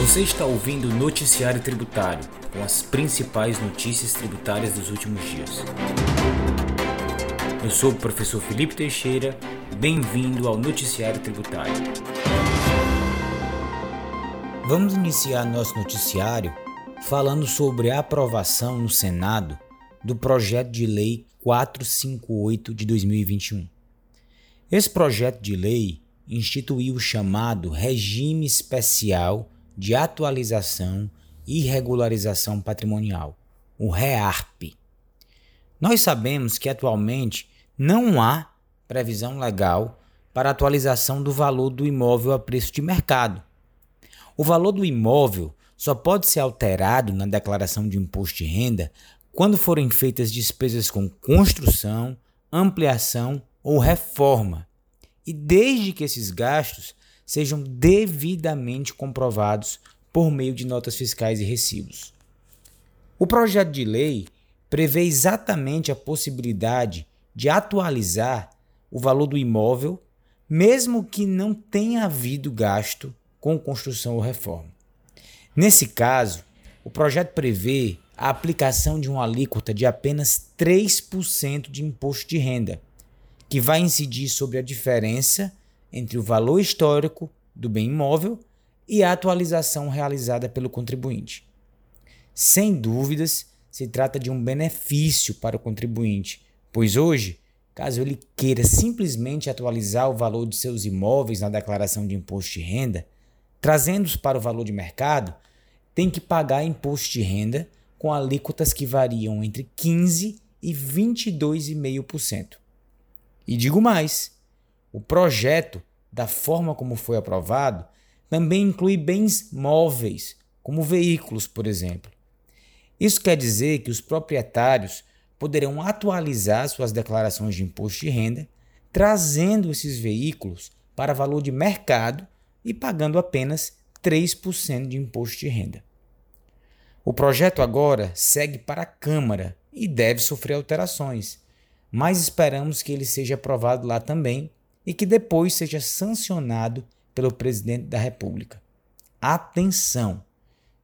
Você está ouvindo o Noticiário Tributário, com as principais notícias tributárias dos últimos dias. Eu sou o professor Felipe Teixeira, bem-vindo ao Noticiário Tributário. Vamos iniciar nosso noticiário falando sobre a aprovação no Senado do projeto de lei 458 de 2021. Esse projeto de lei instituiu o chamado Regime Especial de Atualização e Regularização Patrimonial, o REARP. Nós sabemos que atualmente não há previsão legal para atualização do valor do imóvel a preço de mercado. O valor do imóvel só pode ser alterado na declaração de imposto de renda quando forem feitas despesas com construção, ampliação ou reforma, e desde que esses gastos sejam devidamente comprovados por meio de notas fiscais e recibos. O projeto de lei prevê exatamente a possibilidade de atualizar o valor do imóvel, mesmo que não tenha havido gasto com construção ou reforma. Nesse caso, o projeto prevê a aplicação de uma alíquota de apenas 3% de imposto de renda, que vai incidir sobre a diferença entre o valor histórico do bem imóvel e a atualização realizada pelo contribuinte. Sem dúvidas, se trata de um benefício para o contribuinte, pois hoje, caso ele queira simplesmente atualizar o valor de seus imóveis na declaração de imposto de renda, trazendo-os para o valor de mercado, tem que pagar imposto de renda com alíquotas que variam entre 15% e 22,5%. E digo mais: o projeto, da forma como foi aprovado, também inclui bens móveis, como veículos, por exemplo. Isso quer dizer que os proprietários poderão atualizar suas declarações de imposto de renda, trazendo esses veículos para valor de mercado e pagando apenas 3% de imposto de renda. O projeto agora segue para a Câmara e deve sofrer alterações, mas esperamos que ele seja aprovado lá também e que depois seja sancionado pelo presidente da República. Atenção!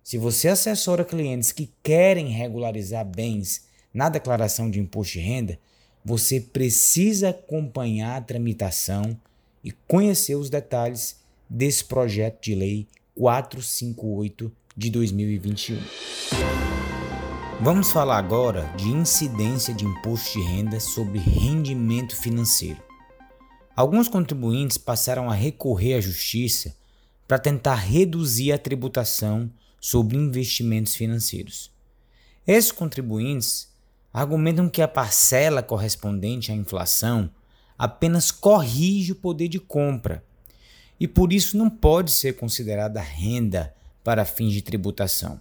Se você assessora clientes que querem regularizar bens na declaração de imposto de renda, você precisa acompanhar a tramitação e conhecer os detalhes desse projeto de lei 458 de 2021. Vamos falar agora de incidência de imposto de renda sobre rendimento financeiro. Alguns contribuintes passaram a recorrer à justiça para tentar reduzir a tributação sobre investimentos financeiros. Esses contribuintes argumentam que a parcela correspondente à inflação apenas corrige o poder de compra e por isso não pode ser considerada renda para fins de tributação.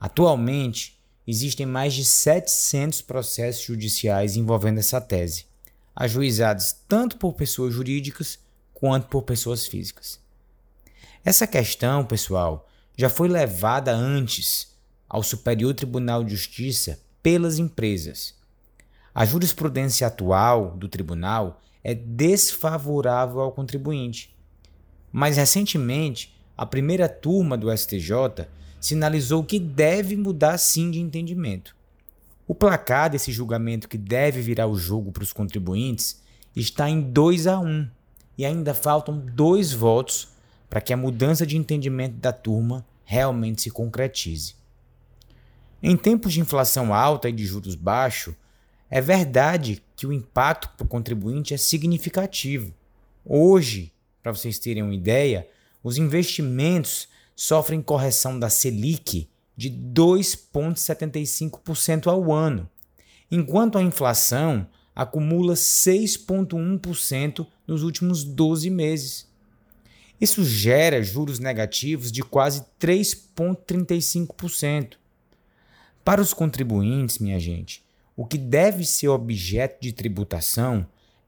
Atualmente, existem mais de 700 processos judiciais envolvendo essa tese, ajuizados tanto por pessoas jurídicas quanto por pessoas físicas. Essa questão, pessoal, já foi levada antes ao Superior Tribunal de Justiça pelas empresas. A jurisprudência atual do tribunal é desfavorável ao contribuinte. Mas recentemente, a primeira turma do STJ sinalizou que deve mudar sim de entendimento. O placar desse julgamento que deve virar o jogo para os contribuintes está em 2 a 1 e ainda faltam dois votos para que a mudança de entendimento da turma realmente se concretize. Em tempos de inflação alta e de juros baixos, é verdade que o impacto para o contribuinte é significativo. Hoje, para vocês terem uma ideia, os investimentos sofrem correção da Selic de 2,75% ao ano, enquanto a inflação acumula 6,1% nos últimos 12 meses. Isso gera juros negativos de quase 3,35%. Para os contribuintes, minha gente, o que deve ser objeto de tributação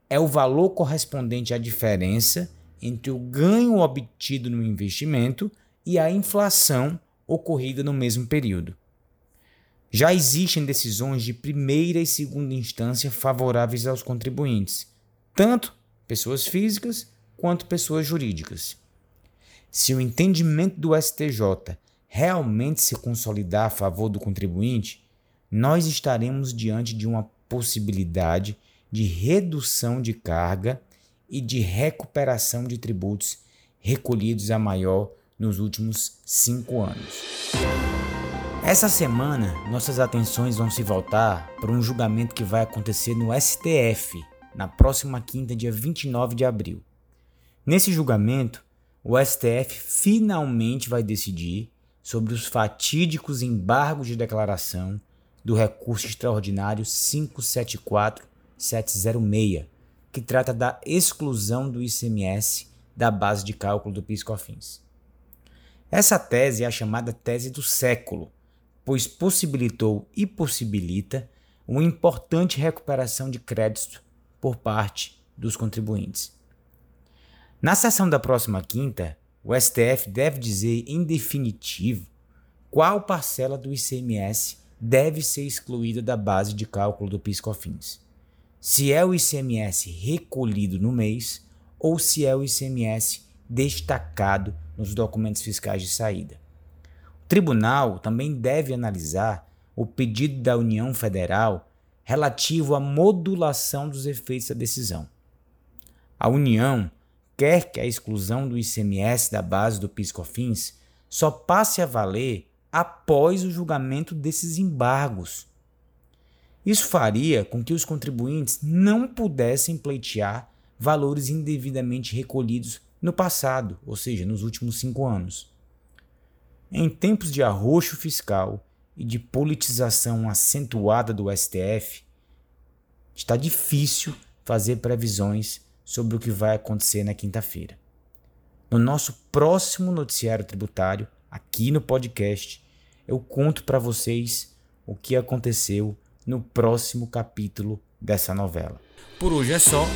é o valor correspondente à diferença entre o ganho obtido no investimento e a inflação ocorrida no mesmo período. Já existem decisões de primeira e segunda instância favoráveis aos contribuintes, tanto pessoas físicas quanto pessoas jurídicas. se o entendimento do STJ realmente se consolidar a favor do contribuinte, nós estaremos diante de uma possibilidade de redução de carga e de recuperação de tributos recolhidos a maior nos últimos cinco anos. Essa semana, nossas atenções vão se voltar para um julgamento que vai acontecer no STF na próxima quinta, dia 29 de abril. Nesse julgamento, o STF finalmente vai decidir sobre os fatídicos embargos de declaração do recurso extraordinário 574706, que trata da exclusão do ICMS da base de cálculo do PIS/COFINS. Essa tese é a chamada tese do século, pois possibilitou e possibilita uma importante recuperação de crédito por parte dos contribuintes. Na sessão da próxima quinta, o STF deve dizer em definitivo qual parcela do ICMS deve ser excluída da base de cálculo do PIS/COFINS. Se é o ICMS recolhido no mês ou se é o ICMS destacado nos documentos fiscais de saída. O tribunal também deve analisar o pedido da União Federal relativo à modulação dos efeitos da decisão. A União quer que a exclusão do ICMS da base do PIS/COFINS só passe a valer após o julgamento desses embargos. Isso faria com que os contribuintes não pudessem pleitear valores indevidamente recolhidos no passado, ou seja, nos últimos cinco anos. Em tempos de arroxo fiscal e de politização acentuada do STF, está difícil fazer previsões sobre o que vai acontecer na quinta-feira. No nosso próximo noticiário tributário, aqui no podcast, eu conto para vocês o que aconteceu no próximo capítulo dessa novela. Por hoje é só.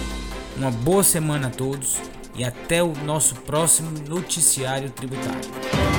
Uma boa semana a todos e até o nosso próximo noticiário tributário.